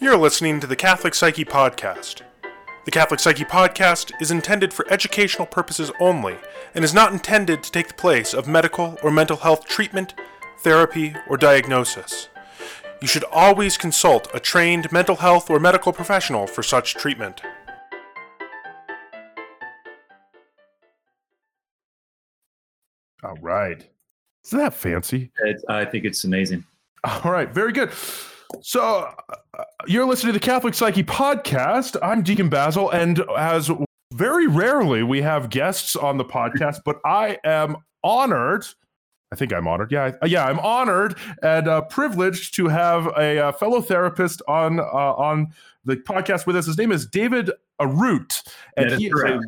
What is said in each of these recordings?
You're listening to the Catholic Psyche Podcast. The Catholic Psyche Podcast is intended for educational purposes only and is not intended to take the place of medical or mental health treatment, therapy, or diagnosis. You should always consult a trained mental health or medical professional for such treatment. All right. Isn't that fancy? It's, I think it's amazing. All right, very good. So, uh, you're listening to the Catholic Psyche podcast. I'm Deacon Basil, and as very rarely we have guests on the podcast, but I am honored. I think I'm honored. Yeah, I- yeah, I'm honored and uh, privileged to have a, uh fellow therapist on uh, on the podcast with us. His name is David Arut, and he is a.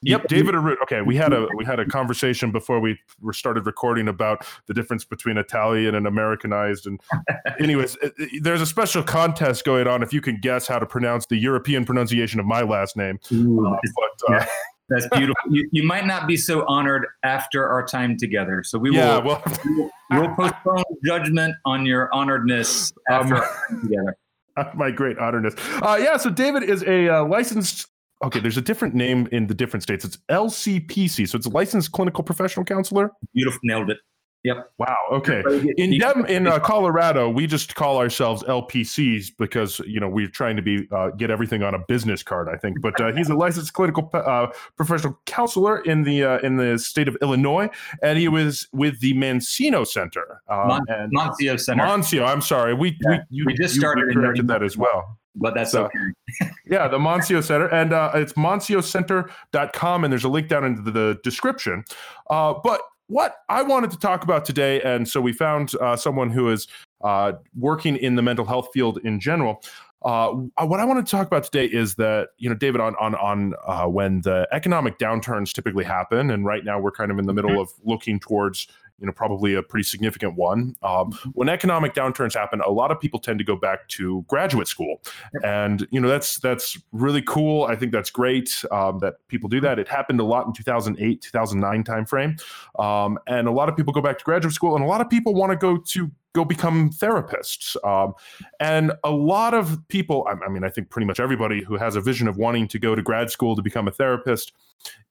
Yep, David Arut. Okay, we had a we had a conversation before we were started recording about the difference between Italian and Americanized. And anyways, it- it- there's a special contest going on if you can guess how to pronounce the European pronunciation of my last name. Ooh, Uh, but uh, yeah. That's beautiful. you, you might not be so honored after our time together, so we yeah, will well, we'll postpone judgment on your honoredness after Um, our time together. my great honoredness. Uh, yeah, so David is a uh, licensed. Okay, there's a different name in the different states. It's LCPC, so it's a licensed clinical professional counselor. Beautiful, nailed it. Yep. Wow. Okay. in Dem- in uh, Colorado, we just call ourselves LPCs because you know we're trying to be uh, get everything on a business card. I think, but uh, he's a licensed clinical uh, professional counselor in the uh, in the state of Illinois, and he was with the Mancino Center. Um, Mon- and Moncio Center, Moncio, I'm sorry, we Yeah, we, you, we just you started in corrected that as well. but that's so- okay. Yeah, the Moncio Center, and uh, it's monsiocenter.com, and there's a link down into the description. Uh, but what I wanted to talk about today, and so we found uh, someone who is uh, working in the mental health field in general. Uh, what I want to talk about today is that you know, David, on on on uh, when the economic downturns typically happen, and right now we're kind of in the middle of looking towards you know probably a pretty significant one. Um, when economic downturns happen, a lot of people tend to go back to graduate school, and you know that's that's really cool. I think that's great um, that people do that. It happened a lot in 2008, 2009 timeframe, um, and a lot of people go back to graduate school, and a lot of people want to go to go become therapists. Um, and a lot of people, I, I mean, I think pretty much everybody who has a vision of wanting to go to grad school to become a therapist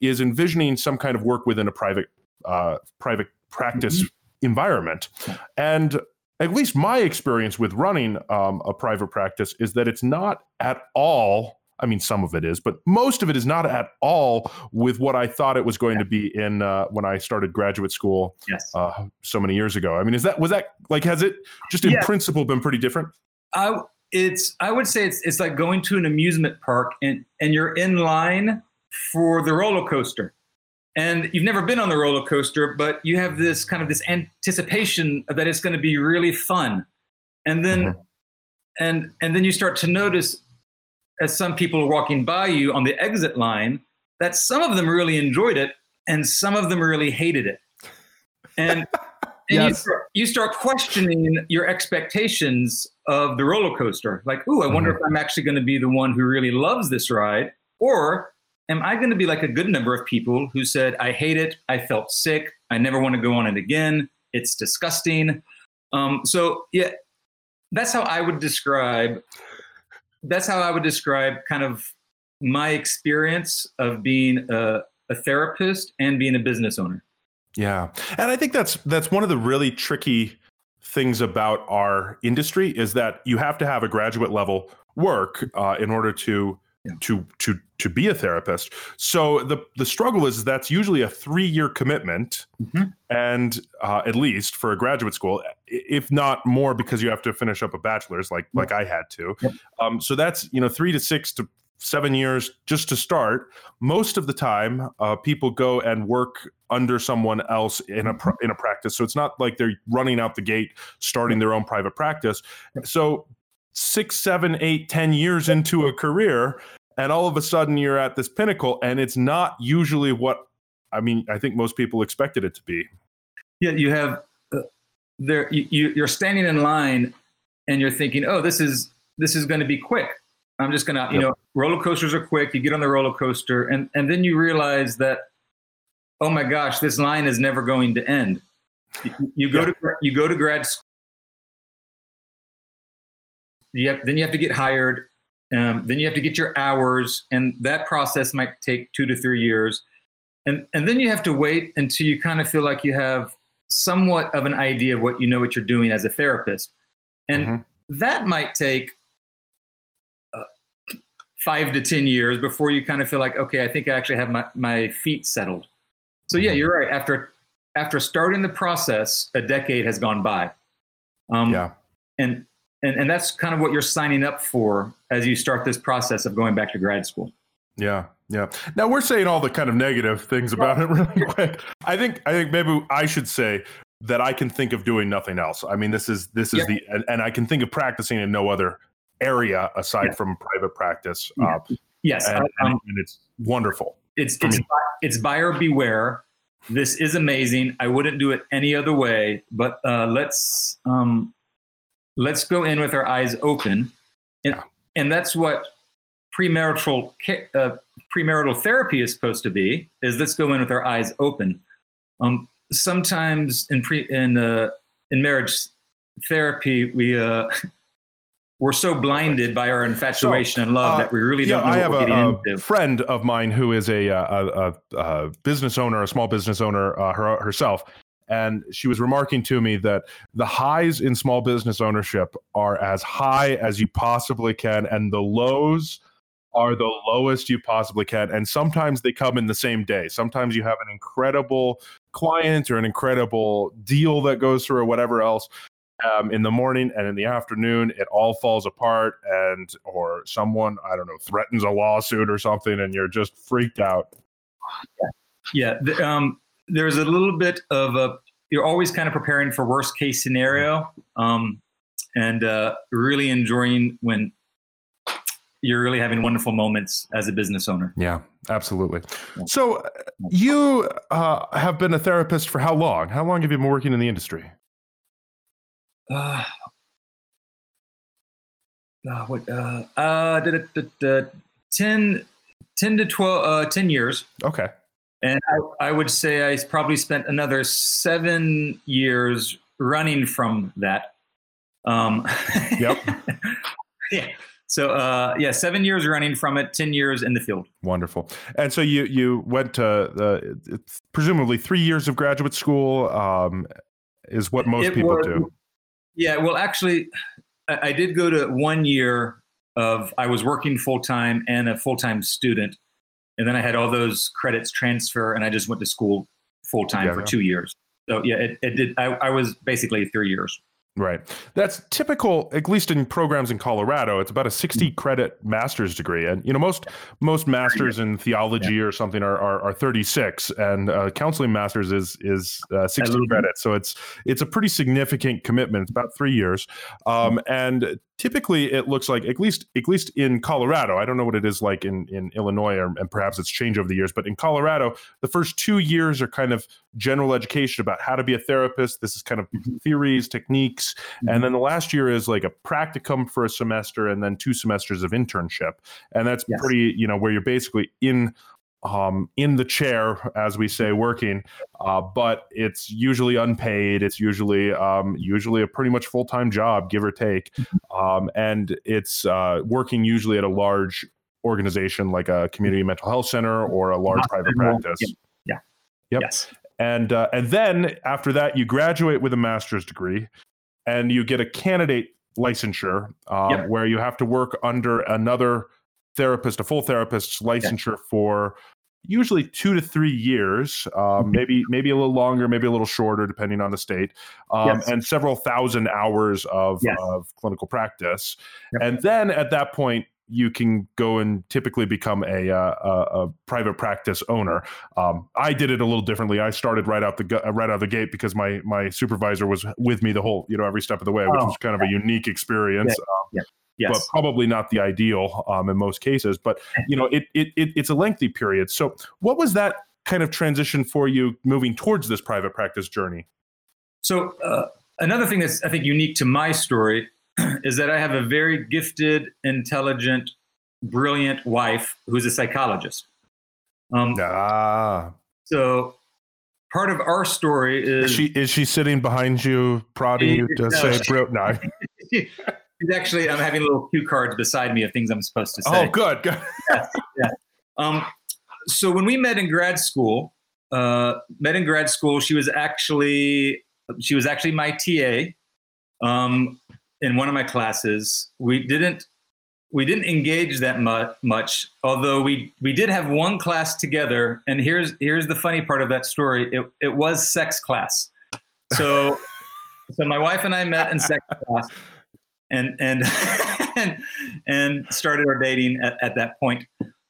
is envisioning some kind of work within a private uh, private practice environment. And at least my experience with running um, a private practice is that it's not at all. I mean, some of it is, but most of it is not at all with what I thought it was going to be in uh, when I started graduate school Yes. uh, so many years ago. I mean, is that was that like has it just in Yeah. principle been pretty different? I it's I would say it's it's like going to an amusement park and and you're in line for the roller coaster. And you've never been on the roller coaster, but you have this kind of this anticipation that it's going to be really fun. And then Mhm. and and then you start to notice as some people are walking by you on the exit line that some of them really enjoyed it and some of them really hated it. And and you, start, you start questioning your expectations of the roller coaster. Like, ooh, I wonder if I'm actually going to be the one who really loves this ride, or am I going to be like a good number of people who said, I hate it, I felt sick, I never want to go on it again, it's disgusting. Um, so yeah, that's how I would describe. That's how I would describe kind of my experience of being a, a therapist and being a business owner. Yeah, and I think that's that's one of the really tricky things about our industry is that you have to have a graduate level work uh, in order to Yeah. to to to be a therapist. So the the struggle is that's usually a three year commitment, Mhm. and uh, at least for a graduate school, if not more, because you have to finish up a bachelor's, like like I had to. Yep. Um, so that's you know three to six to seven years just to start. Most of the time, uh, people go and work under someone else in a in a practice. So it's not like they're running out the gate, starting their own private practice. So six, seven, eight, ten years into a career, and all of a sudden you're at this pinnacle, and it's not usually what I mean. I think most people expected it to be. Yeah, you have uh, there. You, you you're standing in line, and you're thinking, "Oh, this is this is going to be quick. I'm just going to, you Yep. know, roller coasters are quick. You get on the roller coaster, and and then you realize that, oh my gosh, this line is never going to end. You, you go to you go to grad school. You have, then you have to get hired. Um, then you have to get your hours, and that process might take two to three years. And and then you have to wait until you kind of feel like you have somewhat of an idea of what you know what you're doing as a therapist, and Mhm. that might take uh, five to ten years before you kind of feel like okay, I think I actually have my my feet settled. So yeah, Mhm. you're right. After after starting the process, a decade has gone by. Um, Yeah. and and and that's kind of what you're signing up for as you start this process of going back to grad school. Yeah, yeah. Now we're saying all the kind of negative things about it really quick. I think I think maybe I should say that I can think of doing nothing else. I mean, this is this is Yeah. the and, and I can think of practicing in no other area aside Yeah. from private practice. Uh, Yes, and, um, and, and it's wonderful. it's it's me. it's buyer beware. This is amazing. I wouldn't do it any other way. But uh, let's um, let's go in with our eyes open, and and that's what premarital uh, premarital therapy is supposed to be. Is let's go in with our eyes open. Um, sometimes in pre in uh, in marriage therapy, we uh, we're so blinded by our infatuation and love uh, that we really don't know I what have we're a, getting a into. friend of mine who is a, uh, a, a, a business owner, a small business owner uh, her, herself. And she was remarking to me that the highs in small business ownership are as high as you possibly can, and the lows are the lowest you possibly can. And sometimes they come in the same day. Sometimes you have an incredible client or an incredible deal that goes through or whatever else um, in the morning and in the afternoon it all falls apart and or someone i don't know threatens a lawsuit or something and you're just freaked out Yeah, th- um, there's a little bit of a. You're always kind of preparing for worst case scenario, um, and uh, really enjoying when you're really having wonderful moments as a business owner. yeah absolutely so uh, you uh, have been a therapist for how long how long have you been working in the industry Uh, uh, what? Uh, uh, da, da, da, da, 10, 10 to 12, uh, 10 years. okay And I, I would say I probably spent another seven years running from that. Um, Yep. yeah. So uh, yeah, seven years running from it, ten years in the field. wonderful and so you you went to the presumably three years of graduate school um, is what most It people was- do Yeah. Well, actually, I, I did go to one year of I was working full time and a full time student, and then I had all those credits transfer, and I just went to school full time Yeah, for yeah. two years. So yeah, it, it did. I, I was basically three years. Right. That's typical, at least in programs in Colorado. It's about a 60 credit master's degree. And, you know, most most masters in theology or something are, are, are 36 and uh, counseling masters is is uh, 60 little credits. So it's it's a pretty significant commitment. It's about three years. Um, and typically it looks like, at least at least in Colorado, I don't know what it is like in, in Illinois or, and perhaps it's changed over the years, but in Colorado, the first two years are kind of general education about how to be a therapist. This is kind of mm-hmm. theories, techniques. And mm-hmm. then the last year is like a practicum for a semester and then two semesters of internship. And that's Yes. pretty, you know, where you're basically in um, in the chair, as we say, working, uh, but it's usually unpaid. It's usually um, usually a pretty much full time job, give or take, um, and it's uh, working usually at a large organization like a community mental health center or a large private practice. yeah. Yep. Yes. And uh, and then after that, you graduate with a master's degree, and you get a candidate licensure um, Yep. where you have to work under another therapist, a full therapist's licensure for usually two to three years, um, Mhm. maybe maybe a little longer, maybe a little shorter, depending on the state, um, Yes. and several thousand hours of Yes. of clinical practice. Yep. And then at that point, you can go and typically become a, uh, a, a private practice owner. Um, I did it a little differently. I started right out the right out of the gate because my my supervisor was with me the whole you know every step of the way, which Oh, was kind of a unique experience. Um, Yes. but probably not the ideal um, in most cases. But you know, it, it it it's a lengthy period. So, what was that kind of transition for you moving towards this private practice journey? So uh, another thing that's I think unique to my story is that I have a very gifted, intelligent, brilliant wife who's a psychologist. Um, Ah, So part of our story is is she is she sitting behind you, prodding you to No, say, she- "Bro, no"? actually. I'm having little cue cards beside me of things I'm supposed to say. Oh, good. good. yeah, yeah. Um, so when we met in grad school, uh, met in grad school, she was actually she was actually my TA um, in one of my classes. We didn't we didn't engage that mu- much, although we we did have one class together. And here's here's the funny part of that story. It it was sex class. So so my wife and I met in sex class, and and and, and started our dating at, at that point,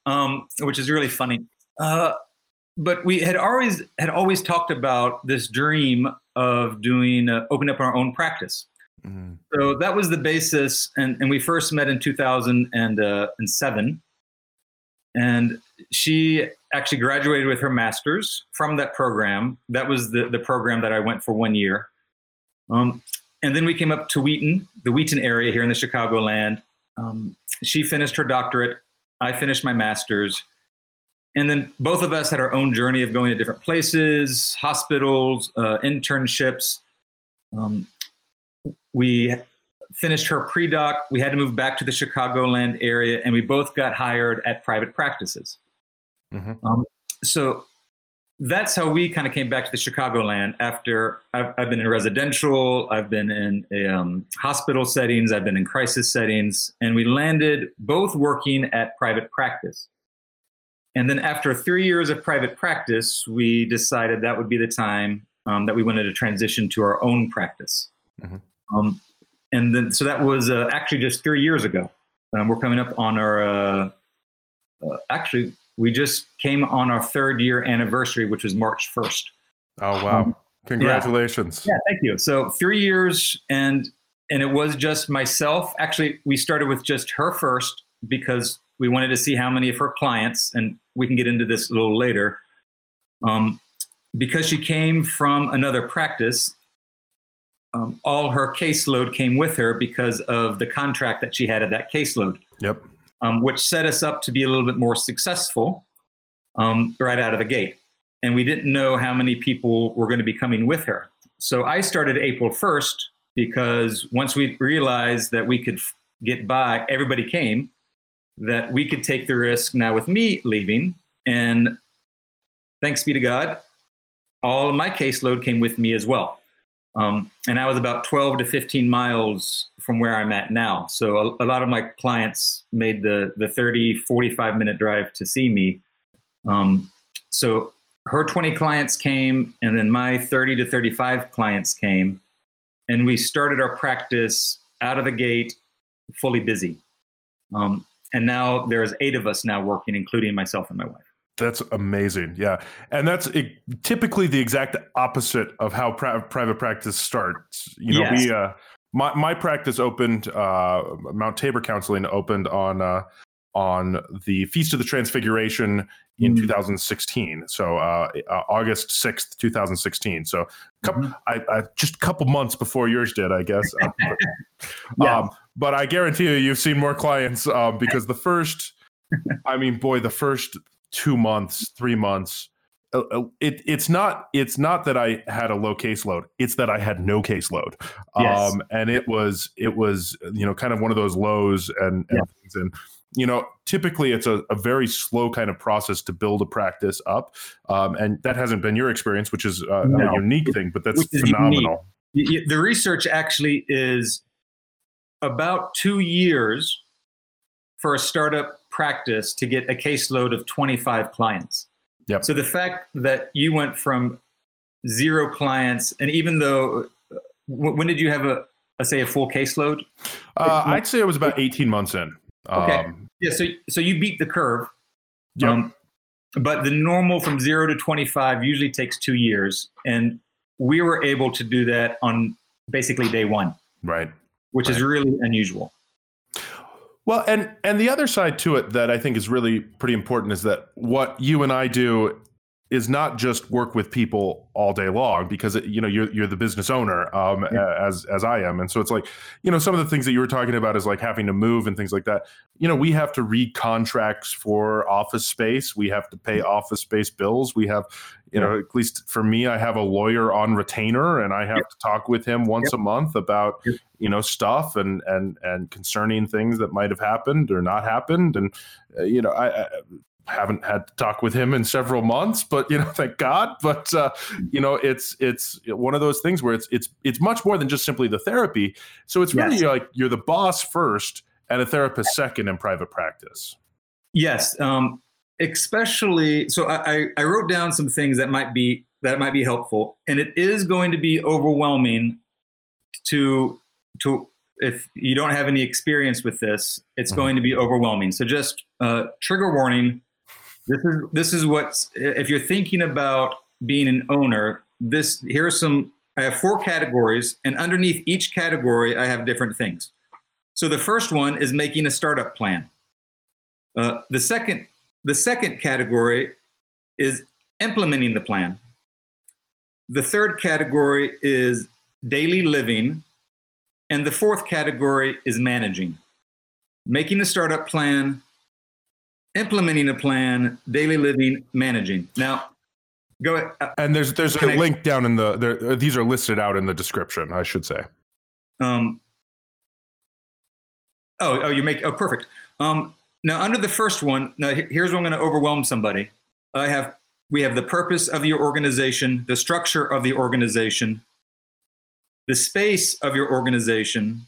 um, which is really funny. Uh, but we had always had always talked about this dream of doing uh, open up our own practice. Mm. So that was the basis, and, and we first met in 2007. And she actually graduated with her master's from that program. That was the, the program that I went for one year. Um, and then we came up to Wheaton, the Wheaton area here in the Chicagoland. Um, she finished her doctorate. I finished my master's. And then both of us had our own journey of going to different places, hospitals, uh, internships. Um, we finished her pre-doc. We had to move back to the Chicagoland area, and we both got hired at private practices. Mm-hmm. Um, so that's how we kind of came back to the Chicagoland after I've, I've been in residential, I've been in um, hospital settings, I've been in crisis settings, and we landed both working at private practice. And then after three years of private practice, we decided that would be the time um, that we wanted to transition to our own practice. Mm-hmm. Um, and then, so that was uh, actually just three years ago. Um, we're coming up on our, uh, uh, actually, we just came on our third year anniversary, which was March 1st. Oh, wow. Um, Congratulations. Yeah. yeah, thank you. So three years and and it was just myself. Actually, we started with just her first because we wanted to see how many of her clients, and we can get into this a little later. Um, because she came from another practice, um, all her caseload came with her because of the contract that she had at that caseload. Yep. Um, which set us up to be a little bit more successful um, right out of the gate. And we didn't know how many people were going to be coming with her. So I started April 1st because once we realized that we could get by, everybody came, that we could take the risk now with me leaving. And thanks be to God, all of my caseload came with me as well. Um, and I was about 12 to 15 miles from where I'm at now. So a, a, lot of my clients made the, the 30, 45 minute drive to see me. Um, so her 20 clients came, and then my 30 to 35 clients came. And we started our practice out of the gate fully busy. Um, and now there's eight of us now working, including myself and my wife. That's amazing. Yeah. And that's it, typically the exact opposite of how private practice starts. You know, yes. we, uh, my, my practice opened, uh, Mount Tabor Counseling opened on, uh, on the Feast of the Transfiguration in mm. 2016. So uh, uh, August 6th, 2016. So couple, mm-hmm. I, I, just a couple months before yours did, I guess. Uh, but, yeah. Um, but I guarantee you, you've seen more clients um, because the first, I mean, boy, the first two months, three months. Uh, uh, it, it's not it's not that I had a low caseload. It's that I had no caseload, yes. um, and it was it was you know kind of one of those lows and, and yeah. And you know, typically it's a, a, very slow kind of process to build a practice up, um, and that hasn't been your experience, which is uh, no. a unique thing. But that's phenomenal. Unique. The research actually is about two years for a startup practice to get a caseload of 25 clients. Yep. So the fact that you went from zero clients, and even though, when did you have a, a say, a full caseload? Uh, I'd say it was about 18 months in. Okay. Um, yeah. So, so you beat the curve. Yep. Um, but the normal from zero to 25 usually takes two years. And we were able to do that on basically day one. Right. Which right. is really unusual. Well, and and the other side to it that I think is really pretty important is that what you and I do is not just work with people all day long because it, you know you're you're the business owner um, yeah. as as I am, and so it's like you know some of the things that you were talking about is like having to move and things like that. You know, we have to read contracts for office space. We have to pay office space bills. We have, you know, at least for me, I have a lawyer on retainer, and I have yep. to talk with him once yep. a month about yep. you know stuff and and and concerning things that might have happened or not happened, and uh, you know, I, I haven't had to talk with him in several months, but you know, thank God. But uh, you know, it's it's one of those things where it's it's it's much more than just simply the therapy. So it's really yes. like you're the boss first and a therapist second in private practice. Yes, um, especially. So I, I wrote down some things that might be that might be helpful, and it is going to be overwhelming to to if you don't have any experience with this, it's mm-hmm. going to be overwhelming. So just uh, trigger warning this is this is what if you're thinking about being an owner. This here are some. I have four categories, and underneath each category, I have different things. So the first one is making a startup plan. Uh, the second the second category is implementing the plan. The third category is daily living. And the fourth category is managing. Making a startup plan, implementing a plan, daily living, managing. Now, go ahead. Uh, and there's there's a I, link down in the there, uh, these are listed out in the description, I should say. Um. Oh, oh, you make oh perfect. Um. Now, under the first one, now here's where I'm going to overwhelm somebody. I have we have the purpose of your organization, the structure of the organization, the space of your organization,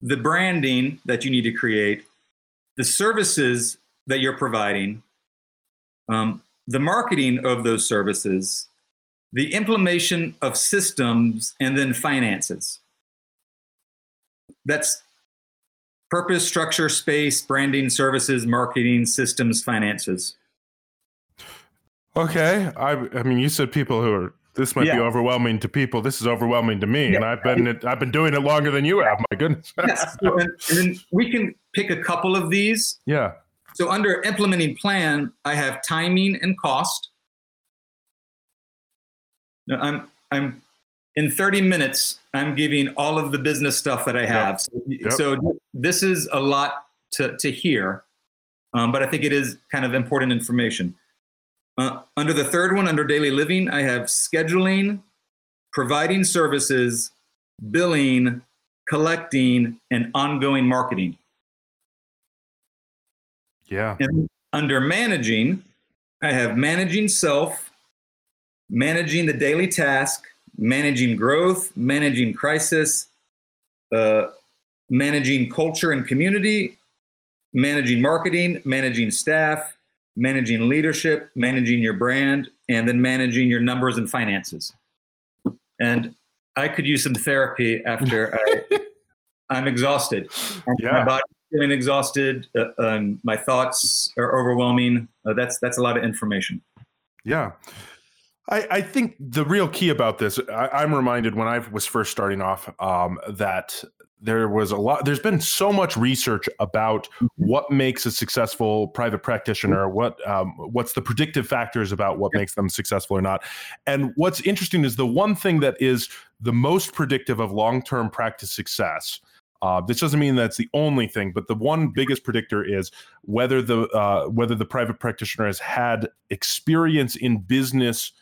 the branding that you need to create, the services that you're providing, um, the marketing of those services, the implementation of systems, and then finances. That's purpose, structure, space, branding, services, marketing, systems, finances. Okay. I, I mean, you said people who are this might yeah. be overwhelming to people. This is overwhelming to me, yeah. and I've been I've been doing it longer than you have. My goodness. yes. So, and, and we can pick a couple of these. Yeah. So under implementing plan, I have timing and cost. Now I'm I'm in 30 minutes. I'm giving all of the business stuff that I have. Yep. So, yep. so, this is a lot to to hear, um, but I think it is kind of important information. Uh, under the third one, under daily living, I have scheduling, providing services, billing, collecting, and ongoing marketing. Yeah. And under managing, I have managing self, managing the daily task, managing growth, managing crisis, uh, managing culture and community, managing marketing, managing staff, managing leadership, managing your brand, and then managing your numbers and finances. And I could use some therapy after I, I'm exhausted. Yeah. My body's feeling exhausted. Uh, um, my thoughts are overwhelming. Uh, that's that's a lot of information. Yeah. I, I, think the real key about this, I, am reminded when I was first starting off um, that there was a lot there's been so much research about mm-hmm. what makes a successful private practitioner what um, what's the predictive factors about what makes them successful or not and what's interesting is the one thing that is the most predictive of long-term practice success uh, this doesn't mean that's the only thing, but the one biggest predictor is whether the uh, whether the private practitioner has had experience in business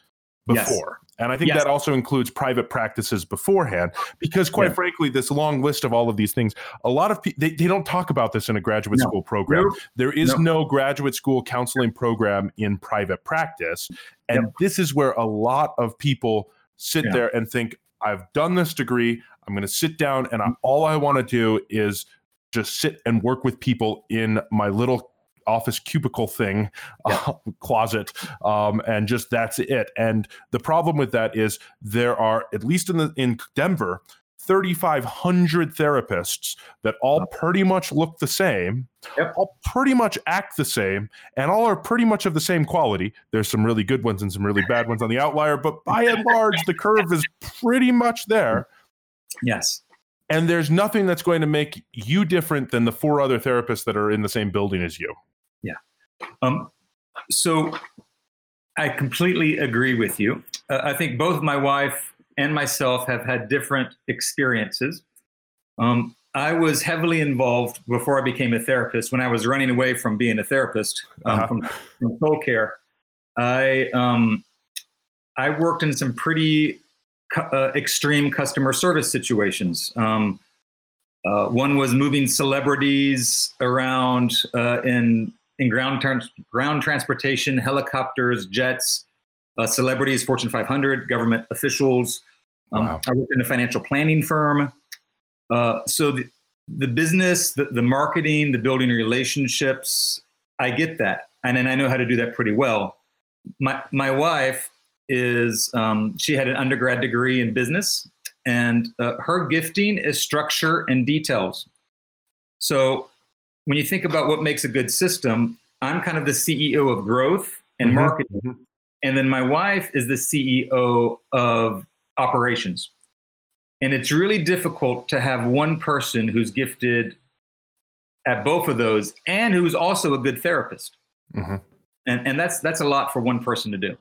before. Yes. And I think yes. that also includes private practices beforehand, because quite yeah. frankly, this long list of all of these things, a lot of people, they, they don't talk about this in a graduate no. school program. No. There is no. no. graduate school counseling program in private practice. And this is where a lot of people sit yeah. there and think, I've done this degree. I'm going to sit down and I, all I want to do is just sit and work with people in my little office cubicle thing yeah. uh, closet um, and just that's it and the problem with that is there are at least in the in denver 3500 therapists that all pretty much look the same yep. all pretty much act the same and all are pretty much of the same quality there's some really good ones and some really bad ones on the outlier but by and large the curve is pretty much there yes and there's nothing that's going to make you different than the four other therapists that are in the same building as you yeah. Um, so I completely agree with you. Uh, I think both my wife and myself have had different experiences. Um, I was heavily involved before I became a therapist. When I was running away from being a therapist um, uh-huh. from, from soul care, I um, I worked in some pretty uh, extreme customer service situations. Um, uh, one was moving celebrities around uh, in in ground trans- ground transportation, helicopters, jets, uh, celebrities, Fortune 500, government officials. Um, wow. I worked in a financial planning firm. Uh, so the, the business, the, the marketing, the building relationships, I get that, and then I know how to do that pretty well. My my wife is um, she had an undergrad degree in business, and uh, her gifting is structure and details. So when you think about what makes a good system, I'm kind of the CEO of growth and mm-hmm. marketing, mm-hmm. and then my wife is the CEO of operations. And it's really difficult to have one person who's gifted at both of those and who's also a good therapist. Mm-hmm. And, and that's that's a lot for one person to do.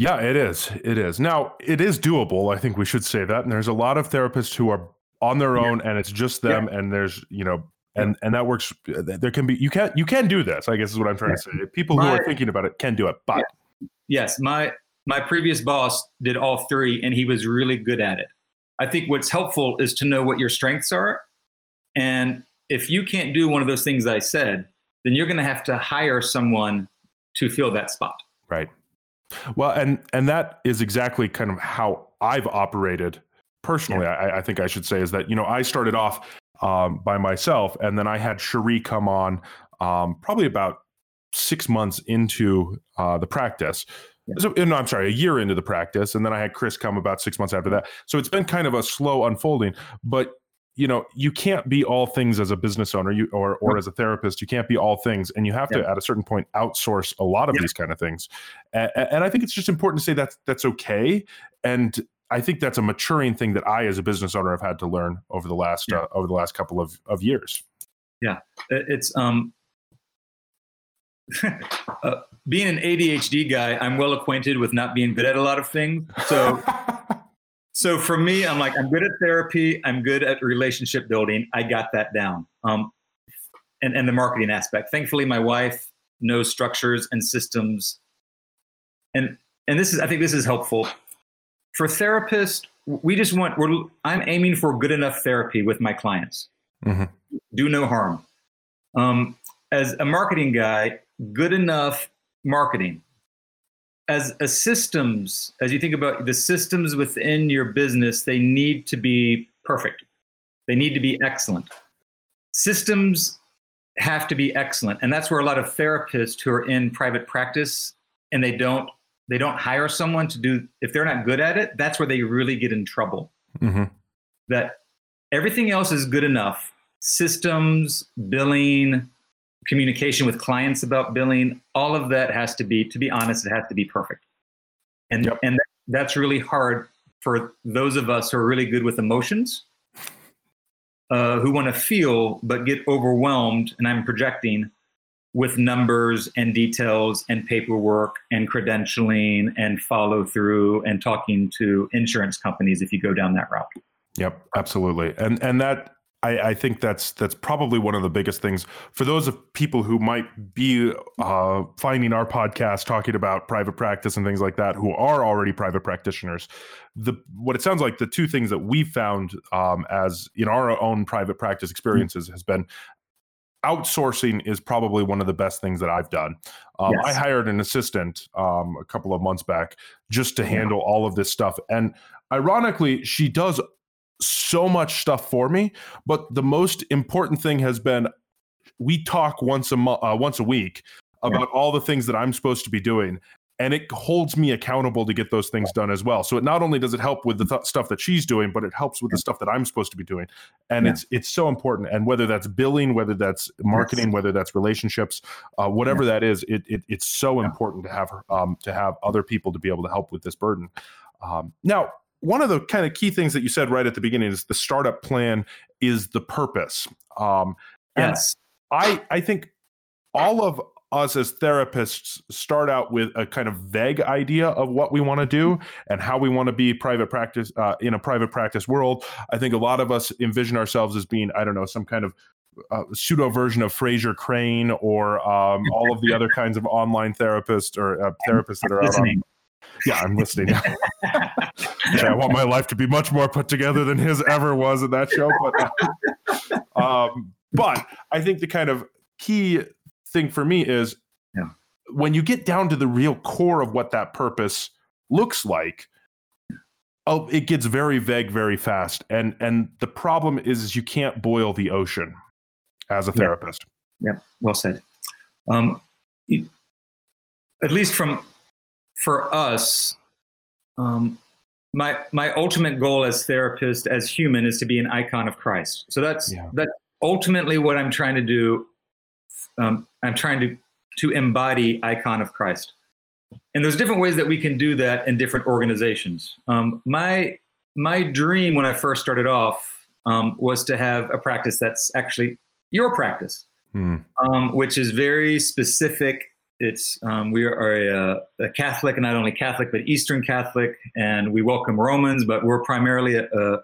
Yeah, it is. It is. Now, it is doable. I think we should say that. And there's a lot of therapists who are on their own and it's just them yeah. and there's, you know, and and that works uh, there can be you can you can do this, I guess is what I'm trying yeah. to say. People my, who are thinking about it can do it. But yeah. yes, my my previous boss did all three and he was really good at it. I think what's helpful is to know what your strengths are. And if you can't do one of those things I said, then you're going to have to hire someone to fill that spot. Right. Well, and and that is exactly kind of how I've operated personally. Yeah. I, I, think I should say is that you know I started off um, by myself, and then I had Cherie come on um, probably about six months into uh, the practice. Yeah. So, no, I'm sorry, a year into the practice, and then I had Chris come about six months after that. So it's been kind of a slow unfolding, but you know you can't be all things as a business owner you or or as a therapist you can't be all things and you have to at a certain point outsource a lot of these kind of things and, and, i think it's just important to say that that's okay and i think that's a maturing thing that i as a business owner have had to learn over the last yeah. uh, over the last couple of, of years. Yeah. It's um uh, being an adhd guy i'm well acquainted with not being good at a lot of things so so for me, I'm like, I'm good at therapy. I'm good at relationship building. I got that down. Um, and, and the marketing aspect. Thankfully, my wife knows structures and systems. And and this is, I think this is helpful. For therapists, we just want, we're, I'm aiming for good enough therapy with my clients. Mm-hmm. Do no harm. Um, as a marketing guy, good enough marketing as a systems, as you think about the systems within your business, they need to be perfect. They need to be excellent. Systems have to be excellent, and that's where a lot of therapists who are in private practice and they don't they don't hire someone to do if they're not good at it. That's where they really get in trouble. Mm-hmm. That everything else is good enough. Systems, billing, communication with clients about billing, all of that has to be, to be honest, it has to be perfect. And, yep. and that's really hard for those of us who are really good with emotions, uh, who want to feel but get overwhelmed, and I'm projecting with numbers and details and paperwork and credentialing and follow through and talking to insurance companies if you go down that route. Yep, absolutely. And and that I, I, think that's that's probably one of the biggest things for those of people who might be uh, finding our podcast talking about private practice and things like that, who are already private practitioners. The what it sounds like the two things that we found um, as in our own private practice experiences mm-hmm. has been outsourcing is probably one of the best things that I've done. Um, yes. I hired an assistant um, a couple of months back just to handle all of this stuff, and ironically, she does so much stuff for me. But the most important thing has been we talk once a month, uh, once a week about yeah. all the things that I'm supposed to be doing. And it holds me accountable to get those things done as well. So it not only does it help with the th- stuff that she's doing, but it helps with the stuff that I'm supposed to be doing. And yeah. it's it's so important. And whether that's billing, whether that's marketing, yes. whether that's relationships, uh, whatever yeah. that is, it, it it's so important to have um, to have other people to be able to help with this burden. Um, now, one of the kind of key things that you said right at the beginning is the startup plan is the purpose. Um, yes, I I think all of us as therapists start out with a kind of vague idea of what we want to do and how we want to be private practice uh, in a private practice world. I think a lot of us envision ourselves as being, I don't know, some kind of uh, pseudo version of Frasier Crane or um, all of the other kinds of online therapists or uh, therapists that are out on. Yeah, I'm listening. yeah, I want my life to be much more put together than his ever was in that show. But, uh, um, but I think the kind of key thing for me is yeah. when you get down to the real core of what that purpose looks like oh it gets very vague very fast and and the problem is, is you can't boil the ocean as a therapist yeah, yeah. well said um, at least from for us um, my my ultimate goal as therapist as human is to be an icon of christ so that's yeah. that's ultimately what i'm trying to do um, I'm trying to to embody icon of Christ. And there's different ways that we can do that in different organizations. Um, my my dream when I first started off um, was to have a practice that's actually your practice, hmm. um, which is very specific. It's um, we are a, a, Catholic, and not only Catholic but Eastern Catholic, and we welcome Romans, but we're primarily a, a,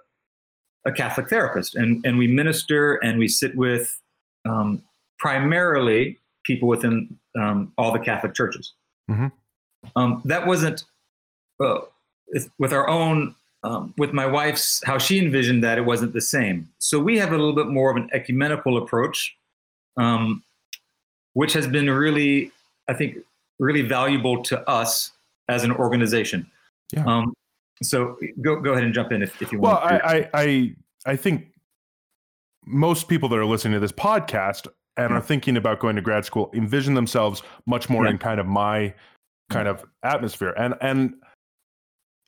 a Catholic therapist, and and we minister and we sit with um, primarily people within um, all the Catholic churches. Mm-hmm. Um, that wasn't uh, with our own, um, with my wife's, how she envisioned that it wasn't the same. So we have a little bit more of an ecumenical approach, um, which has been really, I think, really valuable to us as an organization. Yeah. Um, so go go ahead and jump in if, if you well, want. Well, I, I I think most people that are listening to this podcast and are thinking about going to grad school envision themselves much more yeah. in kind of my kind of atmosphere and and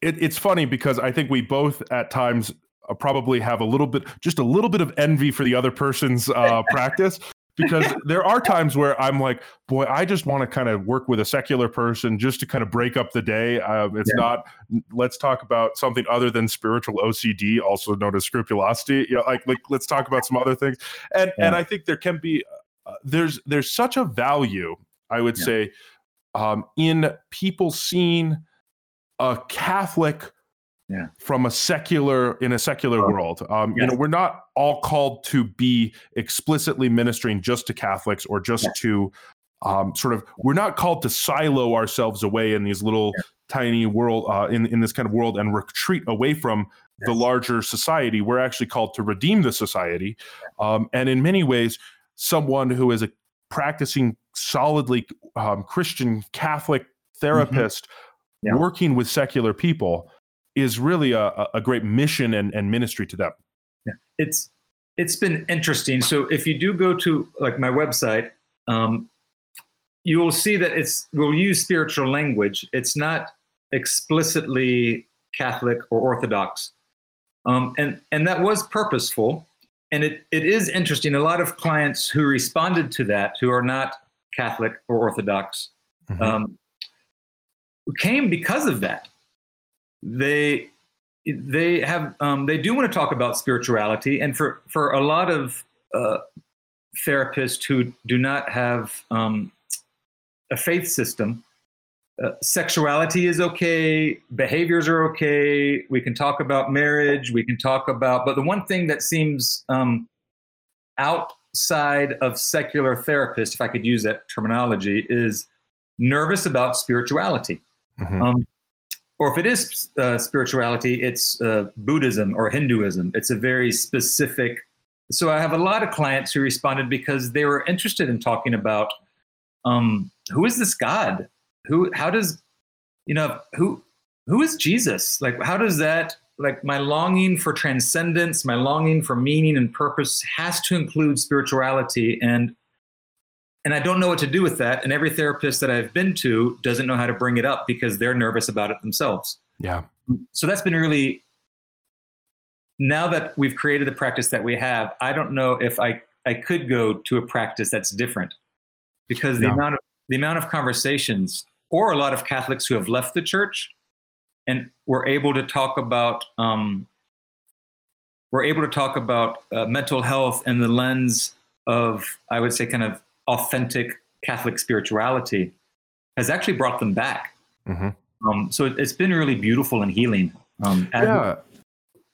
it, it's funny because i think we both at times uh, probably have a little bit just a little bit of envy for the other person's uh, practice because there are times where i'm like boy i just want to kind of work with a secular person just to kind of break up the day uh, it's yeah. not let's talk about something other than spiritual ocd also known as scrupulosity you know like, like let's talk about some other things and yeah. and i think there can be uh, there's there's such a value I would yeah. say um, in people seeing a Catholic yeah. from a secular in a secular oh. world. Um, yes. You know, we're not all called to be explicitly ministering just to Catholics or just yeah. to um, sort of. We're not called to silo ourselves away in these little yeah. tiny world uh, in in this kind of world and retreat away from yes. the larger society. We're actually called to redeem the society, um, and in many ways someone who is a practicing solidly um, Christian Catholic therapist mm-hmm. yeah. working with secular people is really a, a great mission and, and ministry to them. Yeah. It's it's been interesting. So if you do go to like my website, um, you will see that it's we'll use spiritual language. It's not explicitly Catholic or Orthodox, um, and and that was purposeful and it, it is interesting. A lot of clients who responded to that, who are not Catholic or Orthodox, mm-hmm. um, came because of that. They they have um, they do want to talk about spirituality, and for for a lot of uh, therapists who do not have um, a faith system, uh, sexuality is okay, behaviors are okay. We can talk about marriage. We can talk about, but the one thing that seems um, outside of secular therapist, if I could use that terminology, is nervous about spirituality. Mm-hmm. Um, or if it is uh, spirituality, it's uh, Buddhism or Hinduism. It's a very specific. So I have a lot of clients who responded because they were interested in talking about um, who is this God? who how does you know who who is jesus like how does that like my longing for transcendence my longing for meaning and purpose has to include spirituality and and i don't know what to do with that. And every therapist that i've been to doesn't know how to bring it up because they're nervous about it themselves. Yeah. So that's been really now that we've created the practice that we have i don't know if i i could go to a practice that's different because the yeah. amount of the amount of conversations or a lot of Catholics who have left the church and we're able to talk about um, we're able to talk about uh, mental health in the lens of I would say kind of authentic Catholic spirituality has actually brought them back. Mhm. Um, so it, has been really beautiful and healing. Um, as- yeah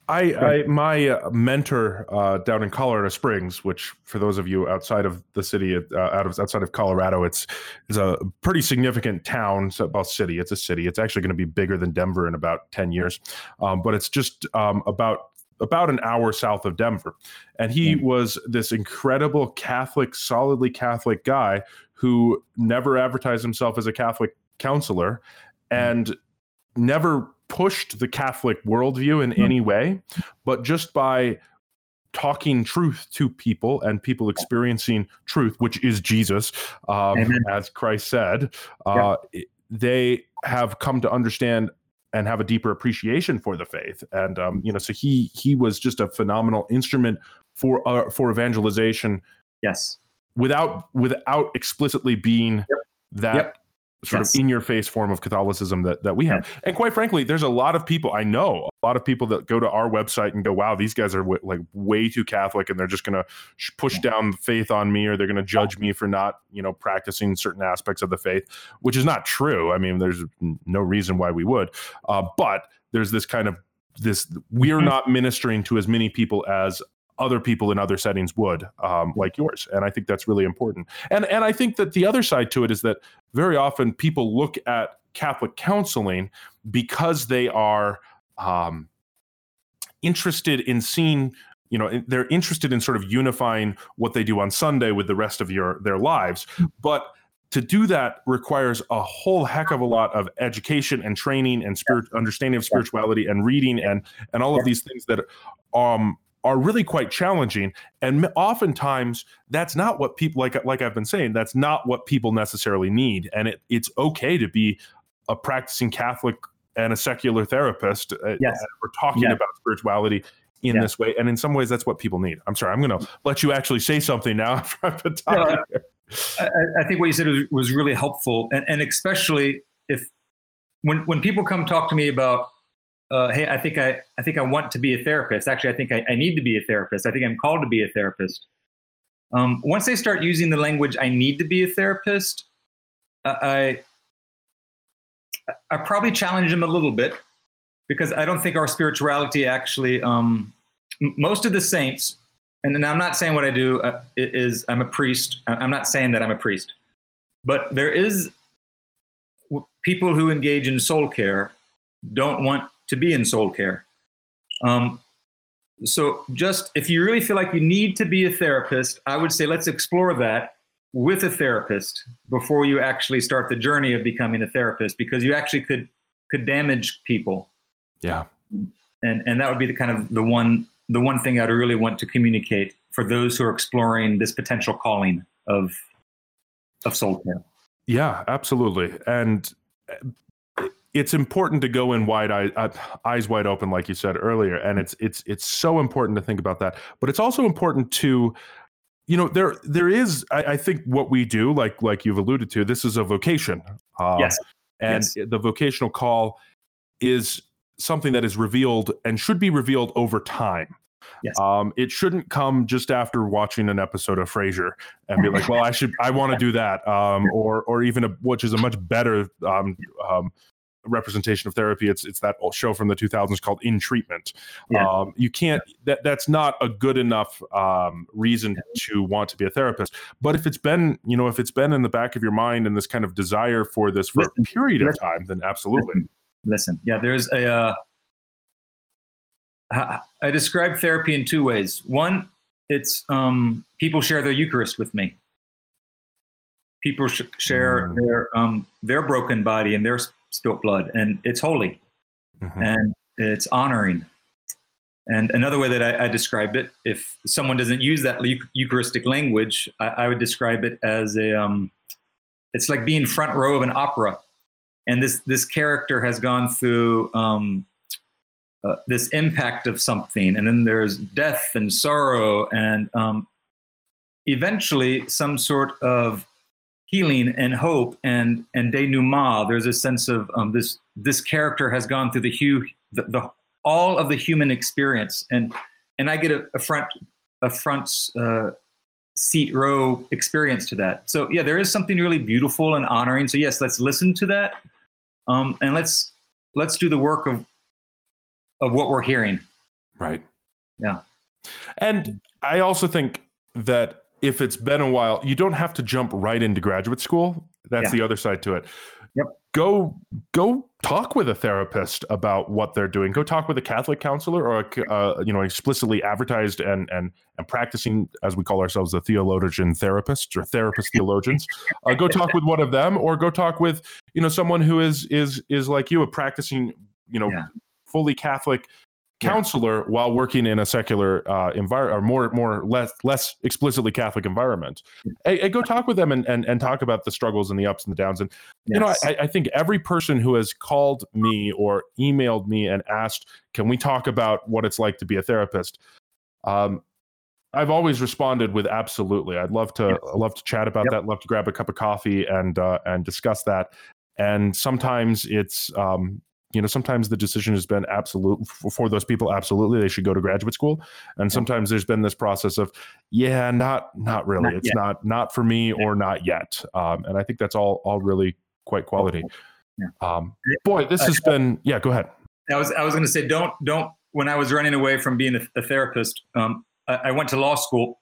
I, I my uh, mentor uh, down in Colorado Springs, which for those of you outside of the city, uh, out of outside of Colorado, it's is a pretty significant town. So, well, city. It's a city. It's actually going to be bigger than Denver in about ten years, um, but it's just um, about about an hour south of Denver. And he was this incredible Catholic, solidly Catholic guy who never advertised himself as a Catholic counselor and never pushed the Catholic worldview in any way, but just by talking truth to people and people experiencing truth, which is Jesus, um, as Christ said, uh, they have come to understand and have a deeper appreciation for the faith. And um, you know, so he he was just a phenomenal instrument for uh, for evangelization yes. without without explicitly being that Yep. Sort Yes. of in your face form of Catholicism that that we have. And quite frankly, there's a lot of people I know, a lot of people that go to our website and go, "Wow, these guys are w- like way too Catholic, and they're just going to sh- push down faith on me, or they're going to judge me for not, you know, practicing certain aspects of the faith," which is not true. I mean, there's no reason why we would, uh, but there's this kind of this we're Mhm. not ministering to as many people as other people in other settings would um, like yours and i think that's really important. And and i think that the other side to it is that very often people look at catholic counseling because they are um, interested in seeing you know they're interested in sort of unifying what they do on sunday with the rest of your their lives. But to do that requires a whole heck of a lot of education and training and spirit understanding of spirituality and reading and and all of these things that um are really quite challenging and oftentimes that's not what people like like I've been saying that's not what people necessarily need and it, it's okay to be a practicing Catholic and a secular therapist uh, Yes. and we're talking Yeah. about spirituality in Yeah. this way and in some ways that's what people need I'm sorry I'm going to let you actually say something now after I've been talking I, I- I think what you said was, was really helpful, and, and especially if when when people come talk to me about, uh, hey, I think I I think I want to be a therapist. Actually, I think I, I need to be a therapist. I think I'm called to be a therapist. Um, once they start using the language "I need to be a therapist," I I, I probably challenge them a little bit because I don't think our spirituality actually. Um, most of the saints and, and I'm not saying what I do uh, is I'm a priest. I'm not saying that I'm a priest, but there is people who engage in soul care don't want to be in soul care. Um, so just if you really feel like you need to be a therapist, I would say let's explore that with a therapist before you actually start the journey of becoming a therapist because you actually could could damage people yeah and and that would be the kind of the one the one thing I'd really want to communicate for those who are exploring this potential calling of of soul care. Yeah, absolutely. And it's important to go in wide eye, uh, eyes wide open, like you said earlier. And it's it's it's so important to think about that. But it's also important to, you know, there there is. I, I think what we do, like like you've alluded to, this is a vocation. Um, Yes. and Yes. the vocational call is something that is revealed and should be revealed over time. Yes. Um, it shouldn't come just after watching an episode of Frasier and be like, "Well, I should, I want to do that," um, or or even a, which is a much better um, um, representation of therapy. It's it's that old show from the 2000s called In Treatment. Yeah. Um, you can't that that's not a good enough um, reason to want to be a therapist. But if it's been you know if it's been in the back of your mind and this kind of desire for this for a Listen, period of time, then absolutely. Listen, yeah, there's a. Uh, I describe therapy in two ways. One, it's um, people share their Eucharist with me. People sh- share Mm. their um, their broken body and their spilt blood, and it's holy. Mhm. and it's honoring. And another way that I, I describe it, if someone doesn't use that Eucharistic language, I, I would describe it as a, um, it's like being front row of an opera, and this this character has gone through um, uh, this impact of something, and then there's death and sorrow, and um, eventually some sort of healing and hope and and denouement. There's a sense of um, this this character has gone through the hue the, the all of the human experience, and and I get a, a front a front uh, seat row experience to that. So yeah, there is something really beautiful and honoring. So yes, let's listen to that, um, and let's let's do the work of of what we're hearing. Right. Yeah. And I also think that if it's been a while, you don't have to jump right into graduate school. That's Yeah. the other side to it. Yep. Go go talk with a therapist about what they're doing. Go talk with a Catholic counselor or a, uh, you know explicitly advertised and and and practicing as we call ourselves the theologian therapists or therapist theologians. Uh, go talk with one of them or go talk with you know someone who is is is like you a practicing you know Yeah. fully Catholic Yeah. counselor while working in a secular uh, environment or more more less less explicitly Catholic environment. Hey, hey, go talk with them and, and and talk about the struggles and the ups and the downs. And you know, I, I think every person who has called me or emailed me and asked, "Can we talk about what it's like to be a therapist?" Um, I've always responded with absolutely. I'd love to I'd love to chat about Yep. that. Love to grab a cup of coffee and uh, and discuss that. And sometimes it's um, you know sometimes the decision has been absolute for, for those people. Absolutely, they should go to graduate school. And sometimes there's been this process of yeah, not not really. Not it's yet. not not for me or not yet. Um, and I think that's all all really quite quality. Yeah. Um, boy, this has been yeah. Go ahead. I was I was going to say don't don't. When I was running away from being a, a therapist, um, I, I went to law school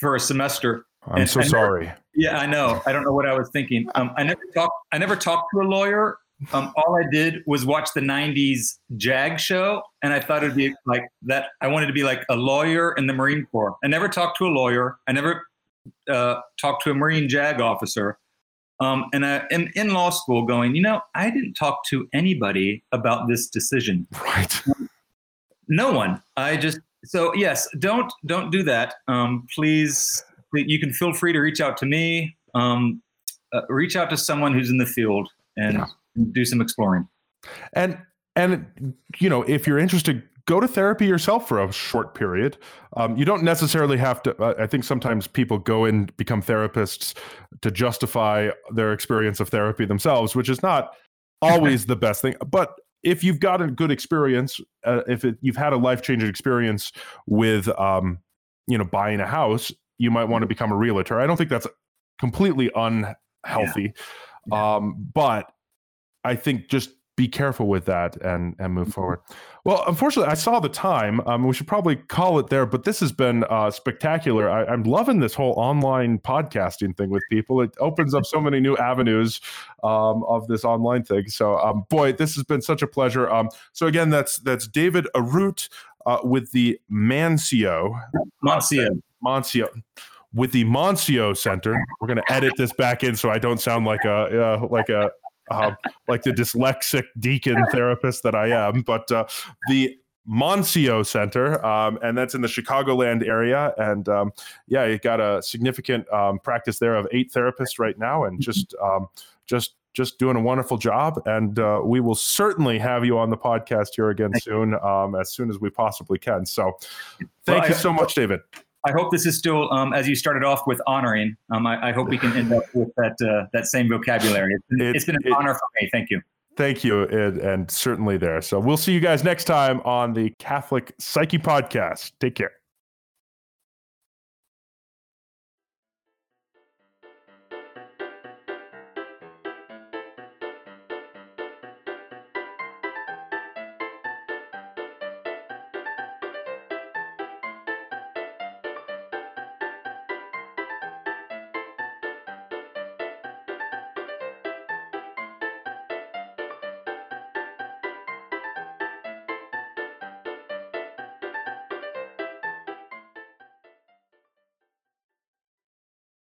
for a semester. I'm so never- sorry. Yeah, I know. I don't know what I was thinking. Um, I never talked. I never talked to a lawyer. Um, all I did was watch the '90s Jag show, and I thought it'd be like that. I wanted to be like a lawyer in the Marine Corps. I never talked to a lawyer. I never uh, talked to a Marine Jag officer. Um, and I am in law school, going, you know, I didn't talk to anybody about this decision. Right. No one. I just so yes. Don't don't do that. Um, please, you can feel free to reach out to me. Um, uh, reach out to someone who's in the field and Yeah. Do some exploring. and and you know if you're interested go to therapy yourself for a short period. Um, you don't necessarily have to uh, i think sometimes people go and become therapists to justify their experience of therapy themselves which is not always the best thing. But if you've got a good experience uh, if it, you've had a life-changing experience with um, you know buying a house you might want to become a realtor. I don't think that's completely unhealthy. Um, but I think just be careful with that and and move forward. Well, unfortunately, I saw the time. Um, we should probably call it there. But this has been uh, spectacular. I, I'm loving this whole online podcasting thing with people. It opens up so many new avenues um, of this online thing. So, um, boy, this has been such a pleasure. Um, so again, that's that's David Arut uh, with the Mancio Monsieur, Moncio with the Moncio Center. We're going to edit this back in so I don't sound like a uh, like a uh, like the dyslexic deacon therapist that I am. But uh, the Moncio Center, um, and that's in the Chicagoland area. And um, yeah, you got a significant um, practice there of eight therapists right now, and just um, just just doing a wonderful job. And uh, we will certainly have you on the podcast here again soon, um, as soon as we possibly can. So, thank you so much, David. I hope this is still um, as you started off with honoring. Um, I, I hope we can end up with that uh, that same vocabulary. It's been, It- it's been an it- honor for me. Thank you. Thank you, and, and certainly there. So we'll see you guys next time on the Catholic Psyche Podcast. Take care.